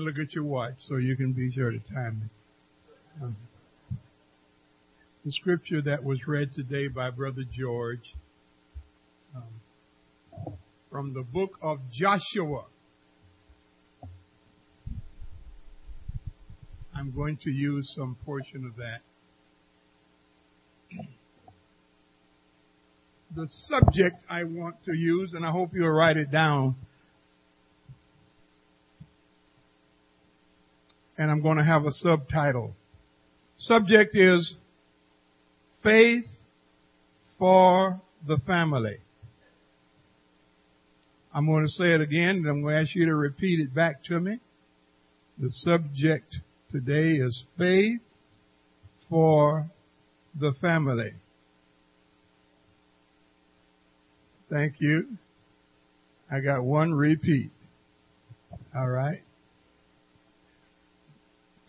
Look at your watch so you can be sure to time it. Um, the scripture that was read today by Brother George um, from the book of Joshua. I'm going to use some portion of that. The subject I want to use, and I hope you'll write it down, and I'm going to have a subtitle. Subject is Faith for the Family. I'm going to say it again, and I'm going to ask you to repeat it back to me. The subject today is Faith for the Family. Thank you. I got one repeat. All right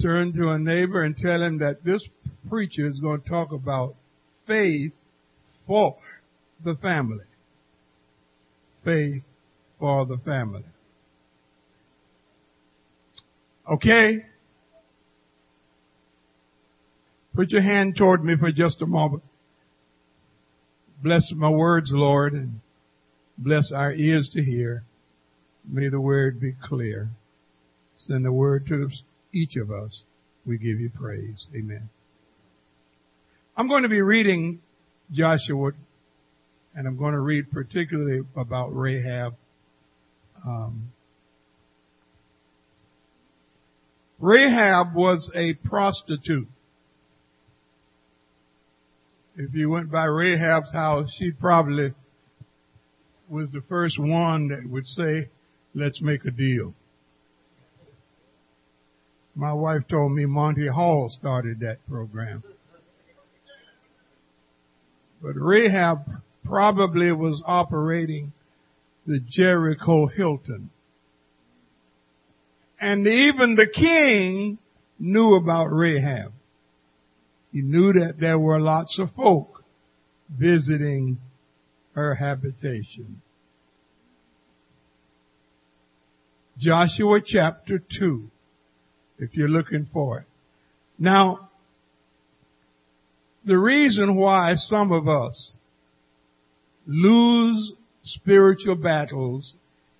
turn to a neighbor and tell him that this preacher is going to talk about faith for the family. Faith for the family. Okay? Put your hand toward me for just a moment. Bless my words, Lord, and bless our ears to hear. May the word be clear. Send the word to each of us, we give you praise. Amen. I'm going to be reading Joshua, and I'm going to read particularly about Rahab. Um, Rahab was a prostitute. If you went by Rahab's house, she probably was the first one that would say, let's make a deal. My wife told me Monty Hall started that program. But Rahab probably was operating the Jericho Hilton. And even the king knew about Rahab. He knew that there were lots of folk visiting her habitation. Joshua chapter 2 if you're looking for it. Now, the reason why some of us lose spiritual battles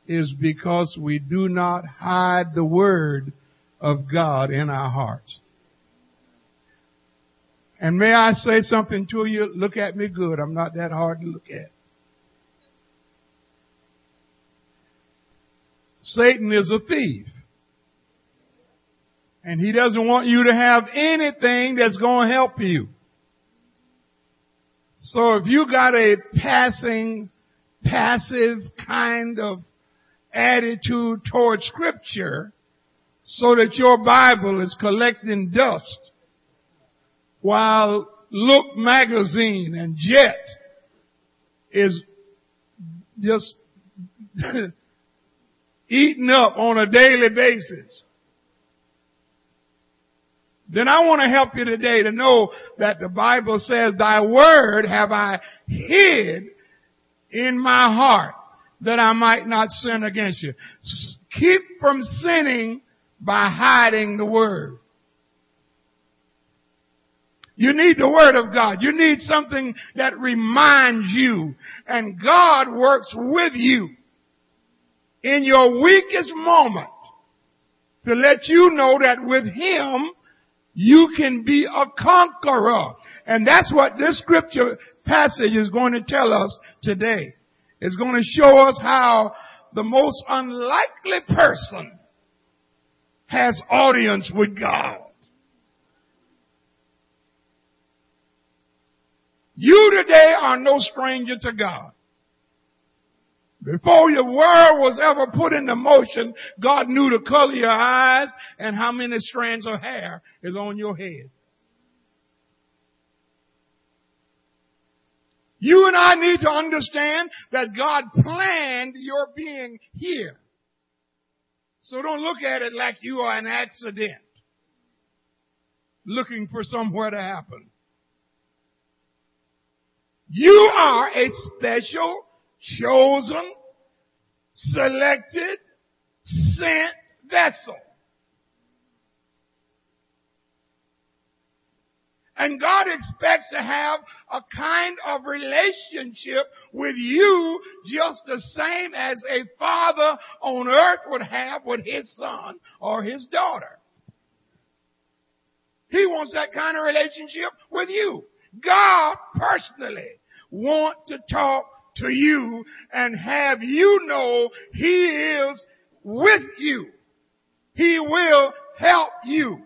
is because we do not hide the word of God in our hearts. And may I say something to you? Look at me good. I'm not that hard to look at. Satan is a thief. And he doesn't want you to have anything that's going to help you. So if you got a passing, passive kind of attitude toward scripture, so that your Bible is collecting dust, while Look magazine and Jet is just eating up on a daily basis then I want to help you today to know that the Bible says, thy word have I hid in my heart that I might not sin against you. Keep from sinning by hiding the word. You need the word of God. You need something that reminds you and God works with you in your weakest moment to let you know that with Him you can be a conqueror. And that's what this scripture passage is going to tell us today. It's going to show us how the most unlikely person has audience with God. You today are no stranger to God. Before your world was ever put into motion, God knew the color of your eyes and how many strands of hair is on your head. You and I need to understand that God planned your being here. So don't look at it like you are an accident looking for somewhere to happen. You are a special chosen, selected, sent vessel. And God expects to have a kind of relationship with you just the same as a father on earth would have with his son or his daughter. He wants that kind of relationship with you. God personally want to talk to you and have you know He is with you. He will help you.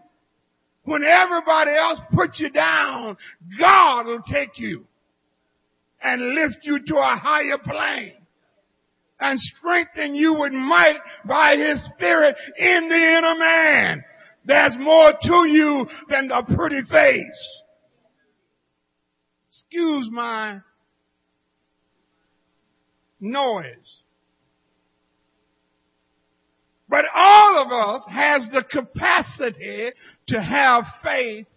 When everybody else puts you down, God will take you and lift you to a higher plane and strengthen you with might by His Spirit in the inner man. There's more to you than a pretty face. Excuse my noise. But all of us has the capacity to have faith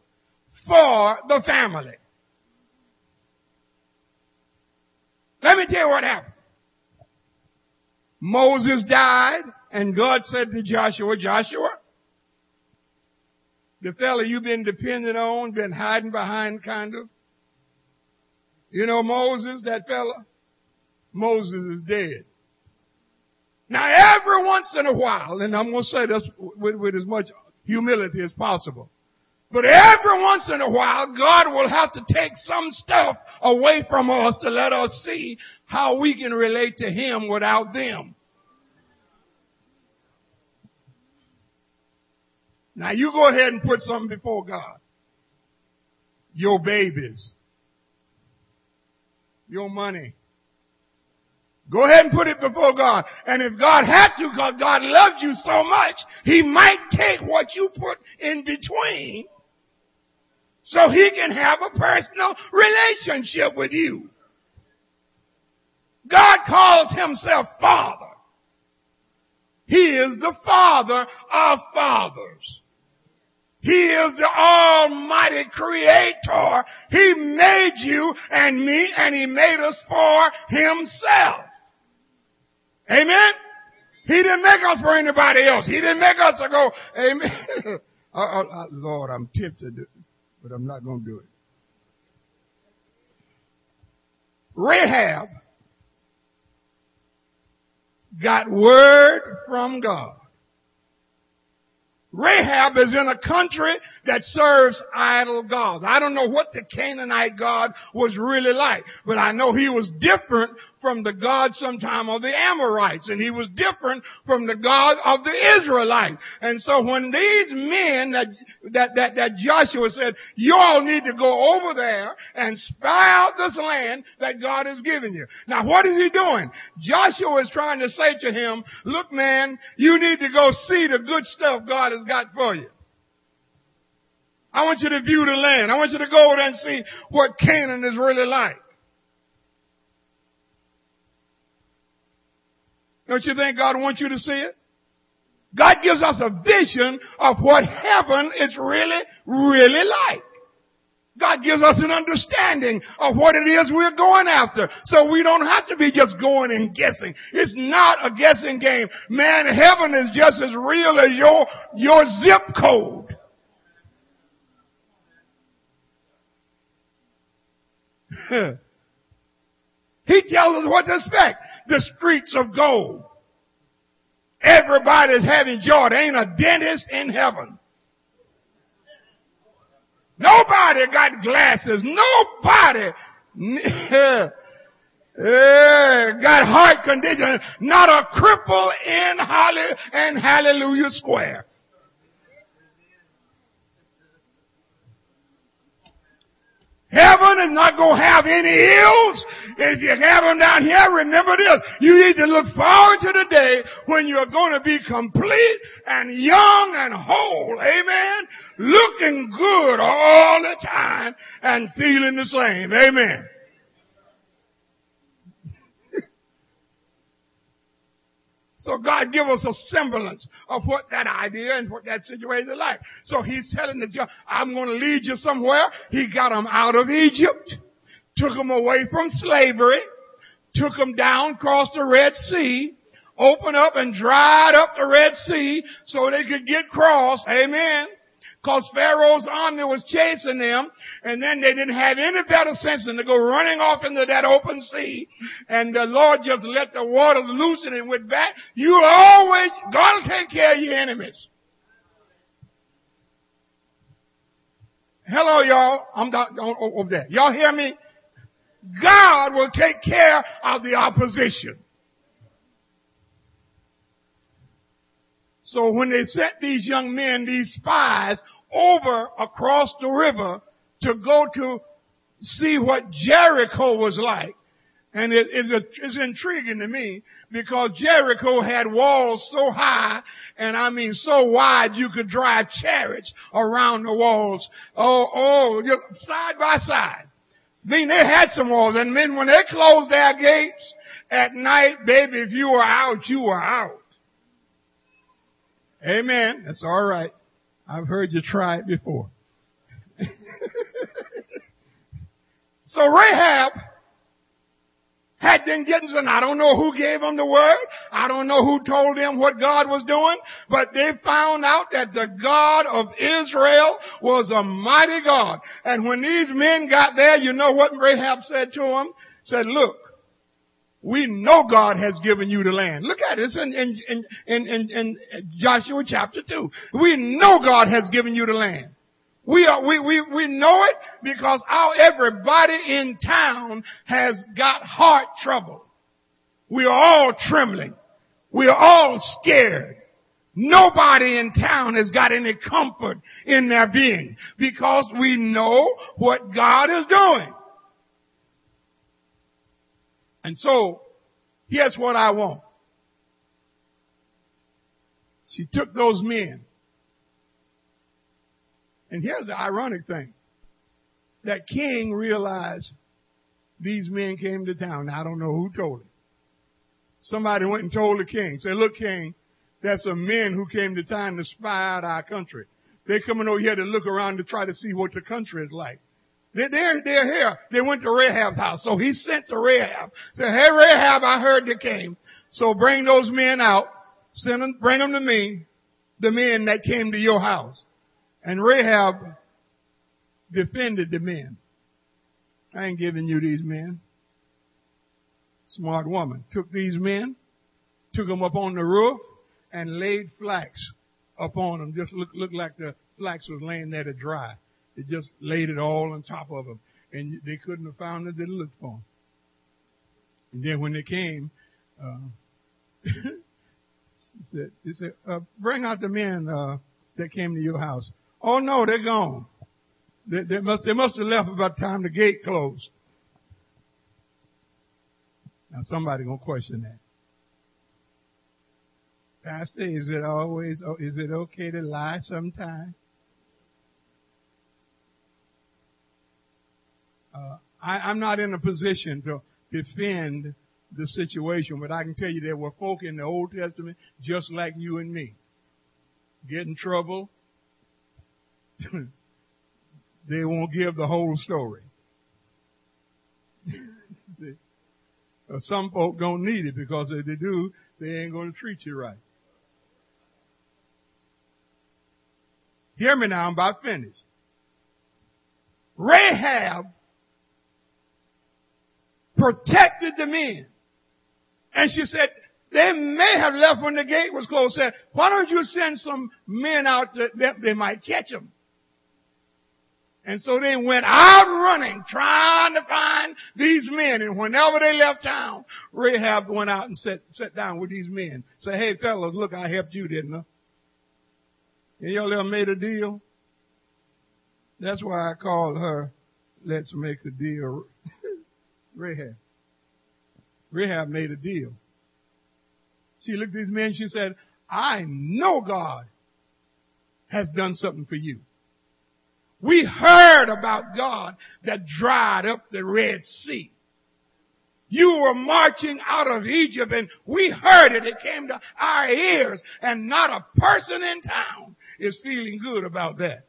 for the family. Let me tell you what happened. Moses died and God said to Joshua, Joshua, the fella you've been depending on, been hiding behind kind of. You know Moses, that fella? Moses is dead. Now every once in a while, and I'm going to say this with, with as much humility as possible, but every once in a while, God will have to take some stuff away from us to let us see how we can relate to Him without them. Now you go ahead and put something before God. Your babies. Your money. Go ahead and put it before God. And if God had to, because God loved you so much, He might take what you put in between so He can have a personal relationship with you. God calls Himself Father. He is the Father of fathers. He is the Almighty Creator. He made you and me and He made us for Himself. Amen? He didn't make us for anybody else. He didn't make us to go, Amen. uh, uh, uh, Lord, I'm tempted, but I'm not going to do it. Rahab got word from God. Rahab is in a country that serves idol gods. I don't know what the Canaanite God was really like, but I know he was different from the God sometime of the Amorites and he was different from the God of the Israelites. And so when these men that, that, that, that Joshua said, you all need to go over there and spy out this land that God has given you. Now what is he doing? Joshua is trying to say to him, look man, you need to go see the good stuff God has got for you. I want you to view the land. I want you to go over there and see what Canaan is really like. Don't you think God wants you to see it? God gives us a vision of what heaven is really, really like. God gives us an understanding of what it is we're going after. So we don't have to be just going and guessing. It's not a guessing game. Man, heaven is just as real as your, your zip code. he tells us what to expect the streets of gold. Everybody's having joy. There ain't a dentist in heaven. Nobody got glasses. Nobody eh, got heart condition. Not a cripple in Holly and Hallelujah Square. Heaven is not going to have any ills. If you have them down here, remember this. You need to look forward to the day when you're going to be complete and young and whole. Amen. Looking good all the time and feeling the same. Amen. So God give us a semblance of what that idea and what that situation is like. So he's telling the judge, I'm going to lead you somewhere. He got them out of Egypt, took them away from slavery, took them down across the Red Sea, opened up and dried up the Red Sea so they could get across. Amen. Cause Pharaoh's army was chasing them and then they didn't have any better sense than to go running off into that open sea and the Lord just let the waters loosen and went back. You always, God will take care of your enemies. Hello y'all. I'm not over there. Y'all hear me? God will take care of the opposition. So when they sent these young men, these spies, over across the river to go to see what Jericho was like, and it, it's, a, it's intriguing to me because Jericho had walls so high and I mean so wide you could drive chariots around the walls. Oh, oh, side by side. I mean, they had some walls and then when they closed their gates at night, baby, if you were out, you were out. Amen. That's all right. I've heard you try it before. so Rahab had been getting some, I don't know who gave them the word. I don't know who told them what God was doing, but they found out that the God of Israel was a mighty God. And when these men got there, you know what Rahab said to them? Said, look, we know God has given you the land. Look at this in, in, in, in, in Joshua chapter 2. We know God has given you the land. We are, we, we, we know it because our everybody in town has got heart trouble. We are all trembling. We are all scared. Nobody in town has got any comfort in their being because we know what God is doing. And so, here's what I want. She took those men. And here's the ironic thing. That king realized these men came to town. Now, I don't know who told him. Somebody went and told the king, Said, look, king, there's some men who came to town to spy out our country. They're coming over here to look around to try to see what the country is like. They're, they're, here. They went to Rahab's house. So he sent to Rahab. Said, hey Rahab, I heard they came. So bring those men out. Send them, bring them to me. The men that came to your house. And Rahab defended the men. I ain't giving you these men. Smart woman. Took these men, took them up on the roof, and laid flax upon them. Just look, looked like the flax was laying there to dry. They just laid it all on top of them. And they couldn't have found it. They looked for them. And then when they came, uh, she said, he said, uh, bring out the men, uh, that came to your house. Oh no, they're gone. They, they must, they must have left about the time the gate closed. Now somebody gonna question that. Pastor, is it always, is it okay to lie sometimes? Uh, I, I'm not in a position to defend the situation, but I can tell you there were folk in the Old Testament just like you and me. Get in trouble. they won't give the whole story. Some folk don't need it because if they do, they ain't going to treat you right. Hear me now, I'm about finished. Rahab protected the men. And she said, they may have left when the gate was closed. Said, why don't you send some men out that they might catch them? And so they went out running, trying to find these men. And whenever they left town, Rahab went out and sat, sat down with these men. Say, hey fellas, look, I helped you, didn't I? And y'all ever made a deal? That's why I called her, let's make a deal. Rahab. Rahab made a deal. She looked at these men, she said, I know God has done something for you. We heard about God that dried up the Red Sea. You were marching out of Egypt and we heard it. It came to our ears and not a person in town is feeling good about that.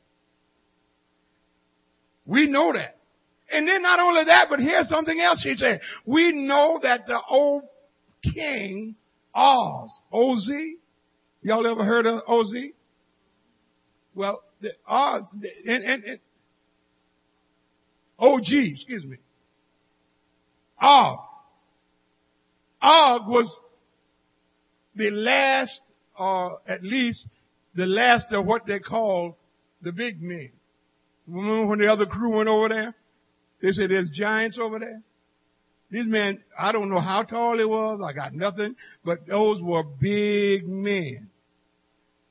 We know that. And then not only that, but here's something else she said. We know that the old king Oz, Oz, y'all ever heard of Oz? Well, the, Og, and, and, and OG, excuse me. Og. Og was the last, or at least the last of what they called the big men. Remember when the other crew went over there? They said there's giants over there. These men, I don't know how tall he was. I got nothing, but those were big men.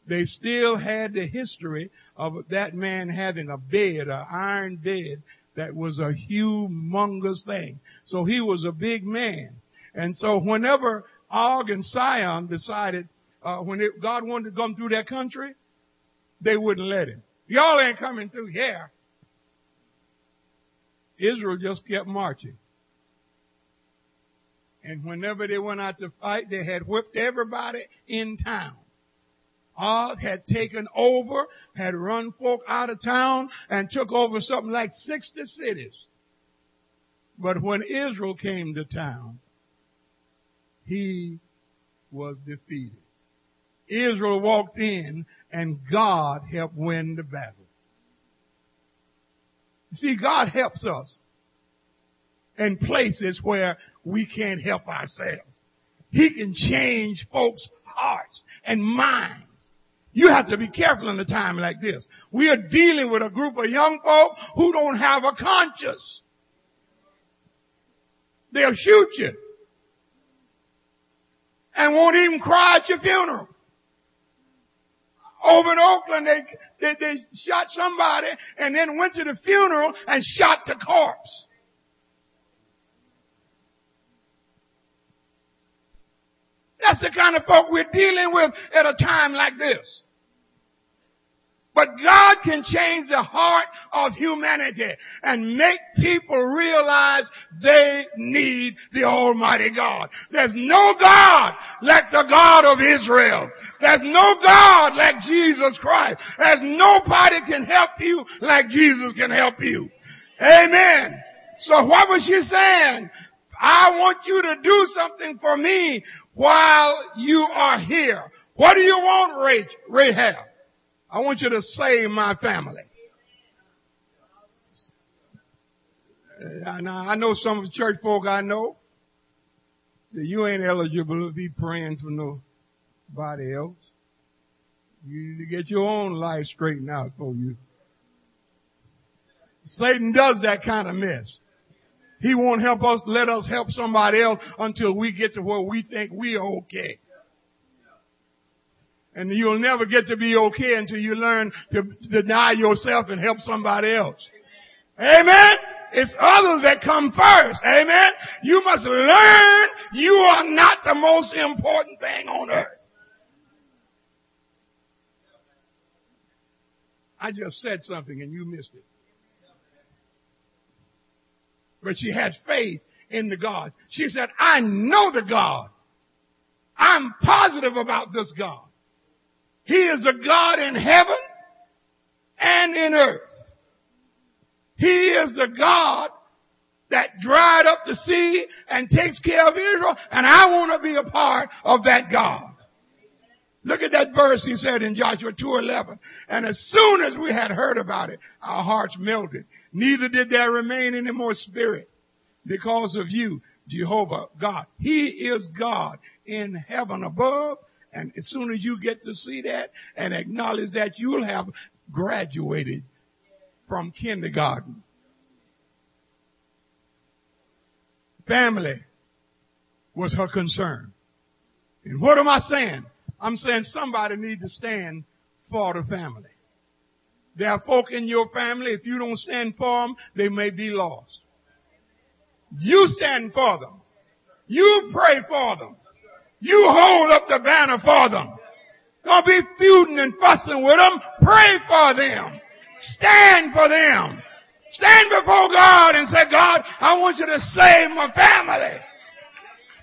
They still had the history of that man having a bed, an iron bed that was a humongous thing. So he was a big man. And so whenever Og and Sihon decided, uh, when it, God wanted to come through that country, they wouldn't let him. Y'all ain't coming through here. Israel just kept marching. And whenever they went out to fight, they had whipped everybody in town. Og had taken over, had run folk out of town, and took over something like 60 cities. But when Israel came to town, he was defeated. Israel walked in and God helped win the battle. See, God helps us in places where we can't help ourselves. He can change folks' hearts and minds. You have to be careful in a time like this. We are dealing with a group of young folk who don't have a conscience. They'll shoot you and won't even cry at your funeral. Over in Oakland, they, they, they shot somebody and then went to the funeral and shot the corpse. That's the kind of folk we're dealing with at a time like this. But God can change the heart of humanity and make people realize they need the Almighty God. There's no God like the God of Israel. There's no God like Jesus Christ. There's nobody can help you like Jesus can help you. Amen. So what was she saying? I want you to do something for me while you are here. What do you want, Rahab? I want you to save my family. Uh, now, I know some of the church folk I know. You ain't eligible to be praying for nobody else. You need to get your own life straightened out for you. Satan does that kind of mess. He won't help us, let us help somebody else until we get to where we think we are okay. And you'll never get to be okay until you learn to deny yourself and help somebody else. Amen? It's others that come first. Amen? You must learn you are not the most important thing on earth. I just said something and you missed it. But she had faith in the God. She said, I know the God. I'm positive about this God. He is a God in heaven and in earth. He is the God that dried up the sea and takes care of Israel, and I want to be a part of that God. Look at that verse he said in Joshua 2.11. And as soon as we had heard about it, our hearts melted. Neither did there remain any more spirit because of you, Jehovah God. He is God in heaven above and as soon as you get to see that and acknowledge that, you'll have graduated from kindergarten. Family was her concern. And what am I saying? I'm saying somebody need to stand for the family. There are folk in your family, if you don't stand for them, they may be lost. You stand for them. You pray for them. You hold up the banner for them. Don't be feuding and fussing with them. Pray for them. Stand for them. Stand before God and say, God, I want you to save my family.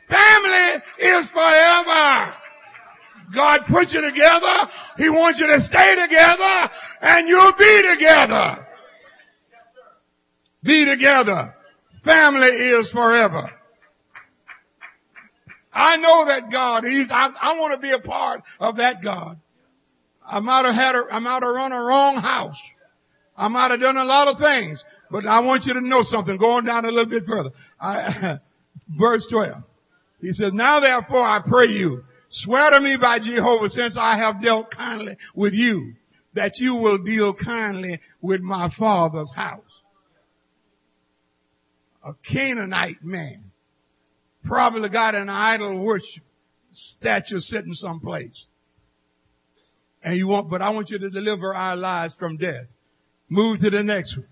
Family is forever. God put you together. He wants you to stay together and you'll be together. Be together. Family is forever. I know that God. He's, I, I want to be a part of that God. I might have had a, I might have run a wrong house. I might have done a lot of things, but I want you to know something. Going down a little bit further. I, verse 12. He says, now therefore I pray you, swear to me by Jehovah since I have dealt kindly with you, that you will deal kindly with my father's house. A Canaanite man probably got an idol worship statue sitting someplace. And you want, but I want you to deliver our lives from death. Move to the next one.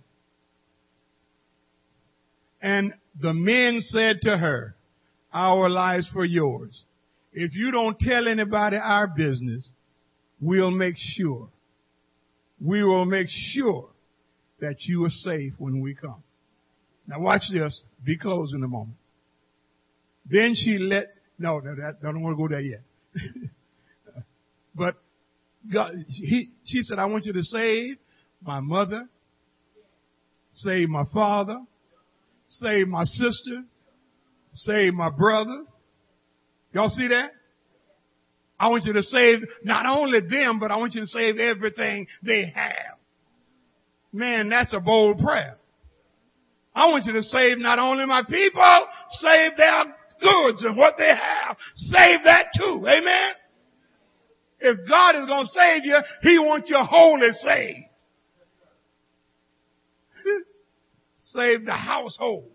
And the men said to her, our lives for yours. If you don't tell anybody our business, we'll make sure. We will make sure that you are safe when we come. Now watch this. Be closed in a moment. Then she let, no, no, that, I don't want to go there yet. but God, he, she said, I want you to save my mother, save my father, save my sister, save my brother. Y'all see that? I want you to save not only them, but I want you to save everything they have. Man, that's a bold prayer. I want you to save not only my people, save their goods and what they have. Save that too. Amen. If God is going to save you, He wants you wholly saved. save the household.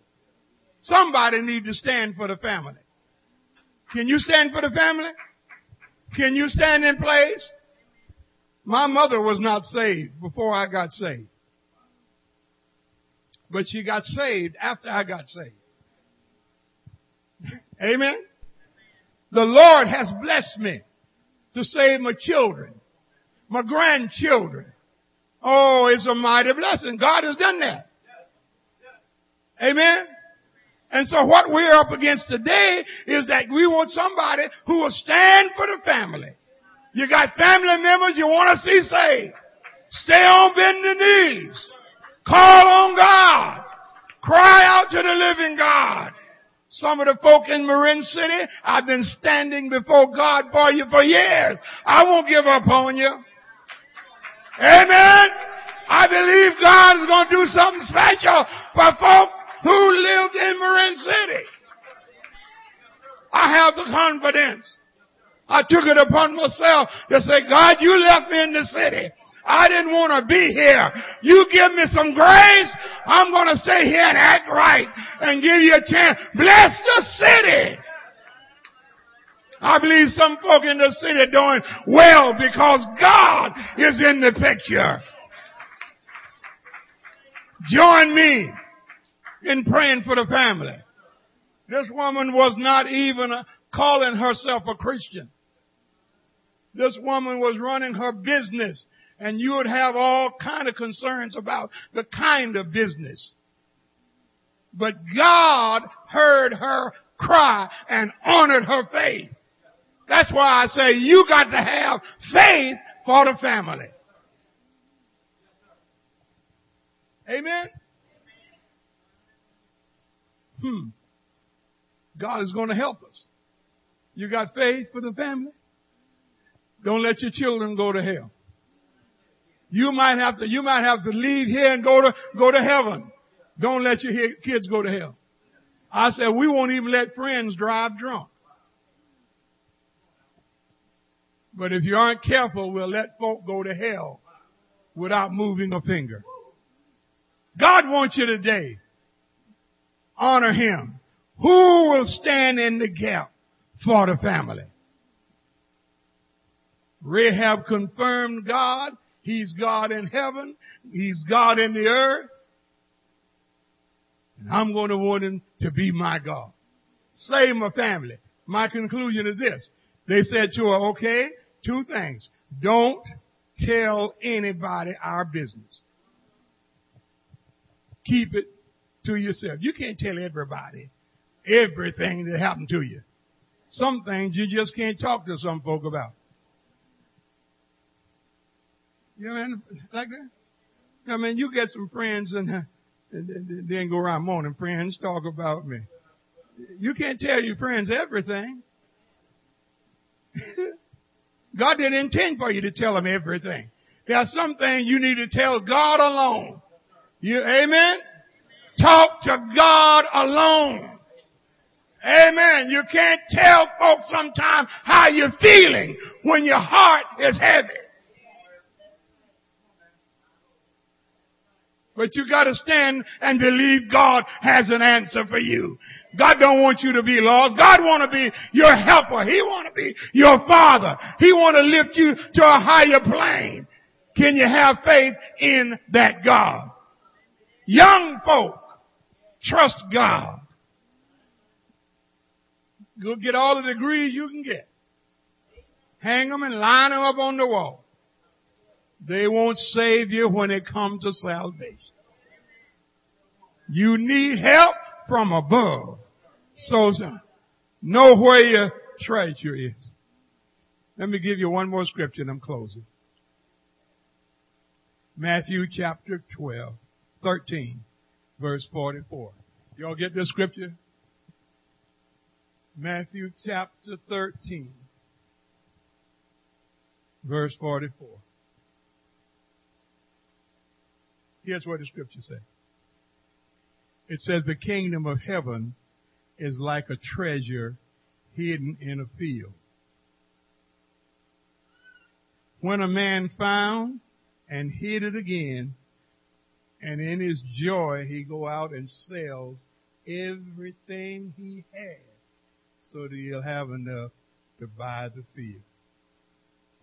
Somebody need to stand for the family. Can you stand for the family? Can you stand in place? My mother was not saved before I got saved. But she got saved after I got saved. Amen. The Lord has blessed me to save my children, my grandchildren. Oh, it's a mighty blessing. God has done that. Amen. And so what we're up against today is that we want somebody who will stand for the family. You got family members you want to see saved. Stay on bending knees. Call on God. Cry out to the living God. Some of the folk in Marin City, I've been standing before God for you for years. I won't give up on you. Amen. I believe God is going to do something special for folks who lived in Marin City. I have the confidence. I took it upon myself to say, God, you left me in the city. I didn't want to be here. You give me some grace. I'm going to stay here and act right and give you a chance. Bless the city. I believe some folk in the city are doing well because God is in the picture. Join me in praying for the family. This woman was not even calling herself a Christian. This woman was running her business and you would have all kind of concerns about the kind of business. But God heard her cry and honored her faith. That's why I say you got to have faith for the family. Amen. Hmm. God is going to help us. You got faith for the family? Don't let your children go to hell. You might have to, you might have to leave here and go to, go to heaven. Don't let your kids go to hell. I said, we won't even let friends drive drunk. But if you aren't careful, we'll let folk go to hell without moving a finger. God wants you today honor him. Who will stand in the gap for the family? Rahab confirmed God. He's God in heaven. He's God in the earth. And I'm going to want him to be my God. Save my family. My conclusion is this. They said to her, okay, two things. Don't tell anybody our business. Keep it to yourself. You can't tell everybody everything that happened to you. Some things you just can't talk to some folk about. You know what I mean? Like that? I mean, you get some friends and, uh, and then go around morning friends talk about me. You can't tell your friends everything. God didn't intend for you to tell them everything. There are some things you need to tell God alone. You, amen? Talk to God alone. Amen. You can't tell folks sometimes how you're feeling when your heart is heavy. But you gotta stand and believe God has an answer for you. God don't want you to be lost. God want to be your helper. He want to be your father. He want to lift you to a higher plane. Can you have faith in that God? Young folk, trust God. Go get all the degrees you can get. Hang them and line them up on the wall. They won't save you when it comes to salvation. You need help from above. So, know where your treasure is. Let me give you one more scripture and I'm closing. Matthew chapter 12, 13, verse 44. Y'all get this scripture? Matthew chapter 13, verse 44. Here's what the scripture says. It says the kingdom of heaven is like a treasure hidden in a field. When a man found and hid it again, and in his joy he go out and sells everything he has so that he'll have enough to buy the field.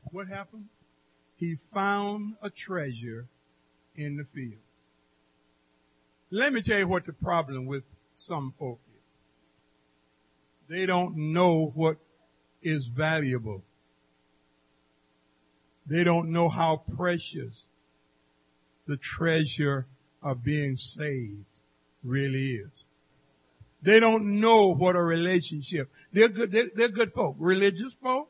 What happened? He found a treasure in the field. Let me tell you what the problem with some folk is. They don't know what is valuable. They don't know how precious the treasure of being saved really is. They don't know what a relationship. They're good. They're, they're good folk. Religious folk,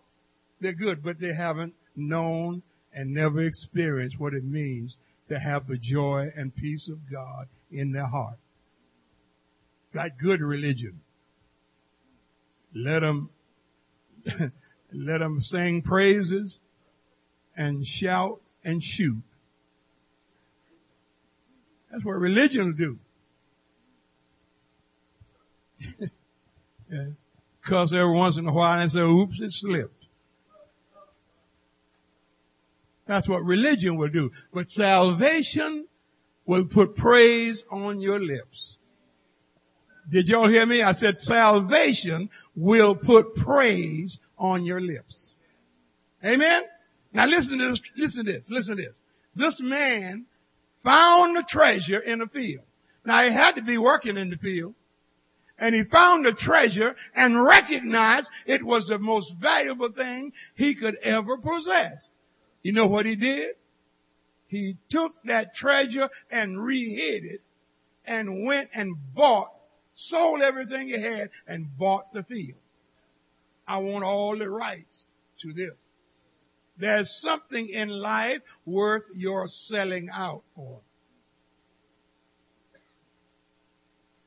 they're good, but they haven't known and never experienced what it means to have the joy and peace of God in their heart. Got good religion. Let them, let them sing praises and shout and shoot. That's what religion will do. Cuss every once in a while and say, oops, it slipped. That's what religion will do. But salvation will put praise on your lips. Did y'all hear me? I said salvation will put praise on your lips. Amen? Now listen to this, listen to this, listen to this. This man found a treasure in a field. Now he had to be working in the field. And he found a treasure and recognized it was the most valuable thing he could ever possess. You know what he did? He took that treasure and rehid it and went and bought, sold everything he had and bought the field. I want all the rights to this. There's something in life worth your selling out for.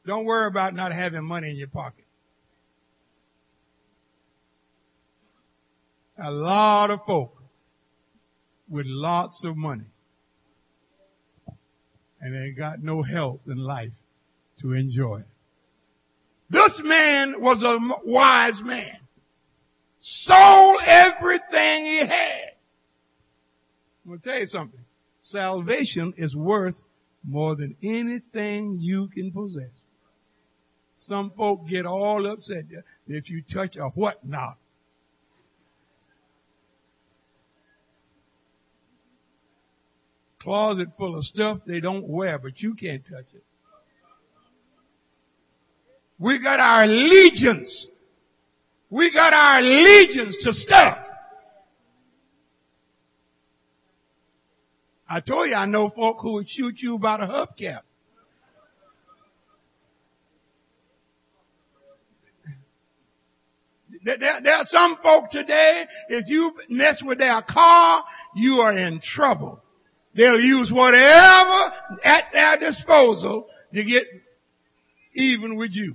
Don't worry about not having money in your pocket. A lot of folk with lots of money and they got no health in life to enjoy. This man was a wise man. Sold everything he had. I'm going to tell you something. Salvation is worth more than anything you can possess. Some folk get all upset if you touch a what Closet full of stuff they don't wear, but you can't touch it. We got our allegiance. We got our allegiance to stuff. I told you I know folk who would shoot you about a hubcap. There, there, are some folk today, if you mess with their car, you are in trouble. They'll use whatever at their disposal to get even with you.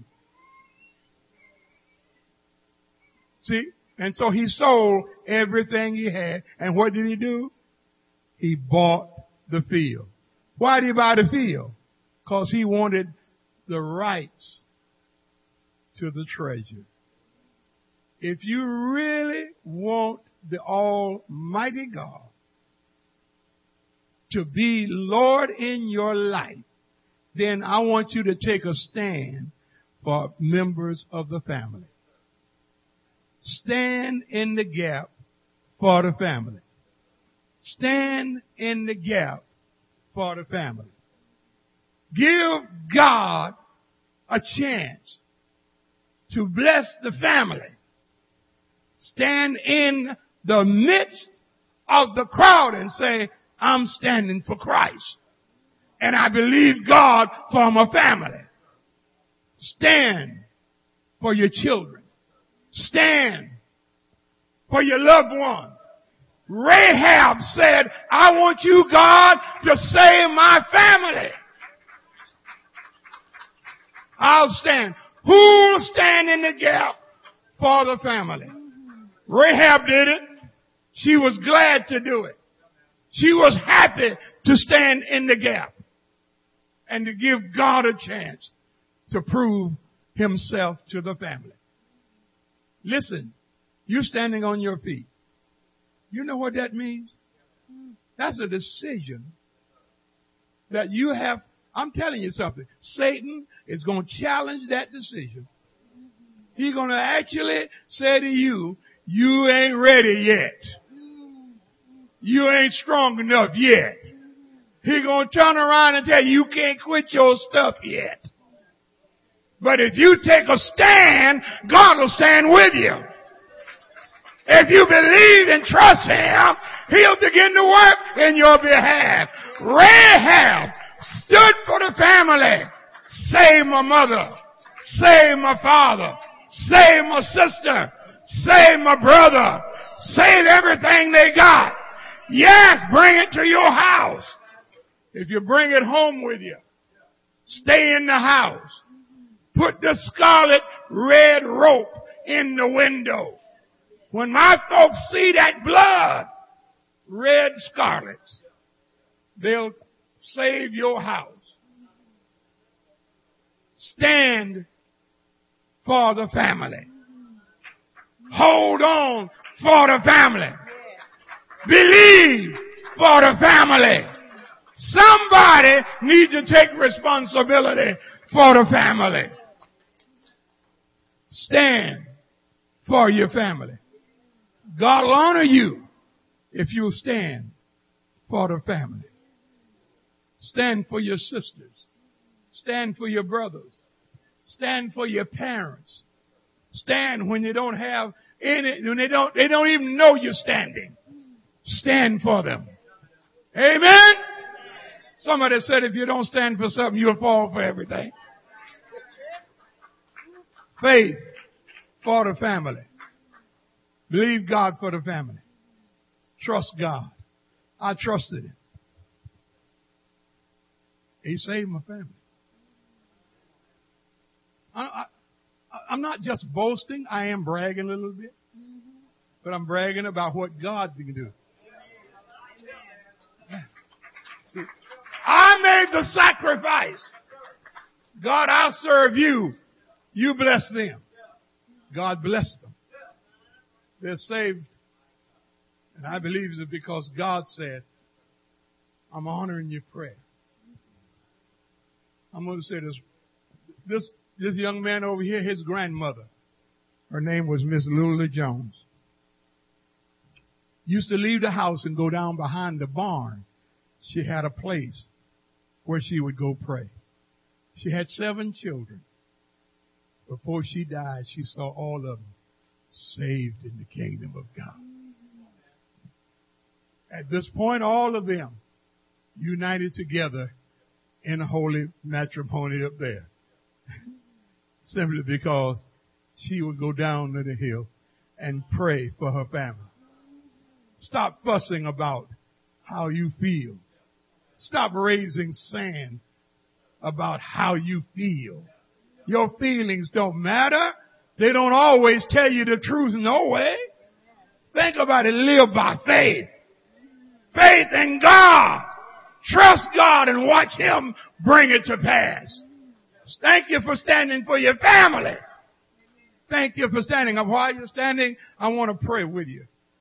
See? And so he sold everything he had. And what did he do? He bought the field. Why did he buy the field? Cause he wanted the rights to the treasure. If you really want the Almighty God to be Lord in your life, then I want you to take a stand for members of the family. Stand in the gap for the family. Stand in the gap for the family. Give God a chance to bless the family. Stand in the midst of the crowd and say, I'm standing for Christ. And I believe God for my family. Stand for your children. Stand for your loved ones. Rahab said, I want you, God, to save my family. I'll stand. Who'll stand in the gap for the family? Rahab did it. She was glad to do it. She was happy to stand in the gap and to give God a chance to prove himself to the family. Listen, you're standing on your feet. You know what that means? That's a decision that you have. I'm telling you something. Satan is going to challenge that decision. He's going to actually say to you, you ain't ready yet. You ain't strong enough yet. He's going to turn around and tell you you can't quit your stuff yet. But if you take a stand, God will stand with you. If you believe and trust Him, He'll begin to work in your behalf. Rahab stood for the family. Save my mother. Save my father. Save my sister. Save my brother. Save everything they got. Yes, bring it to your house. If you bring it home with you, stay in the house. Put the scarlet red rope in the window. When my folks see that blood, red scarlets, they'll save your house. Stand for the family. Hold on for the family. Believe for the family. Somebody needs to take responsibility for the family. Stand for your family. God will honor you if you stand for the family. Stand for your sisters. Stand for your brothers. Stand for your parents. Stand when you don't have any, when they don't, they don't even know you're standing. Stand for them. Amen? Somebody said if you don't stand for something, you'll fall for everything. Faith for the family. Believe God for the family. Trust God. I trusted Him. He saved my family. I, am not just boasting. I am bragging a little bit. But I'm bragging about what God can do. I made the sacrifice. God, I'll serve you. You bless them. God bless them. They're saved. And I believe it's because God said, I'm honoring your prayer. I'm going to say this. This, this young man over here, his grandmother, her name was Miss Lula Jones, used to leave the house and go down behind the barn. She had a place where she would go pray. She had seven children. Before she died, she saw all of them saved in the kingdom of God. At this point, all of them united together in a holy matrimony up there. Simply because she would go down to the hill and pray for her family. Stop fussing about how you feel. Stop raising sand about how you feel. Your feelings don't matter. They don't always tell you the truth, no way. Think about it. Live by faith. Faith in God. Trust God and watch Him bring it to pass. Thank you for standing for your family. Thank you for standing up. While you're standing, I want to pray with you.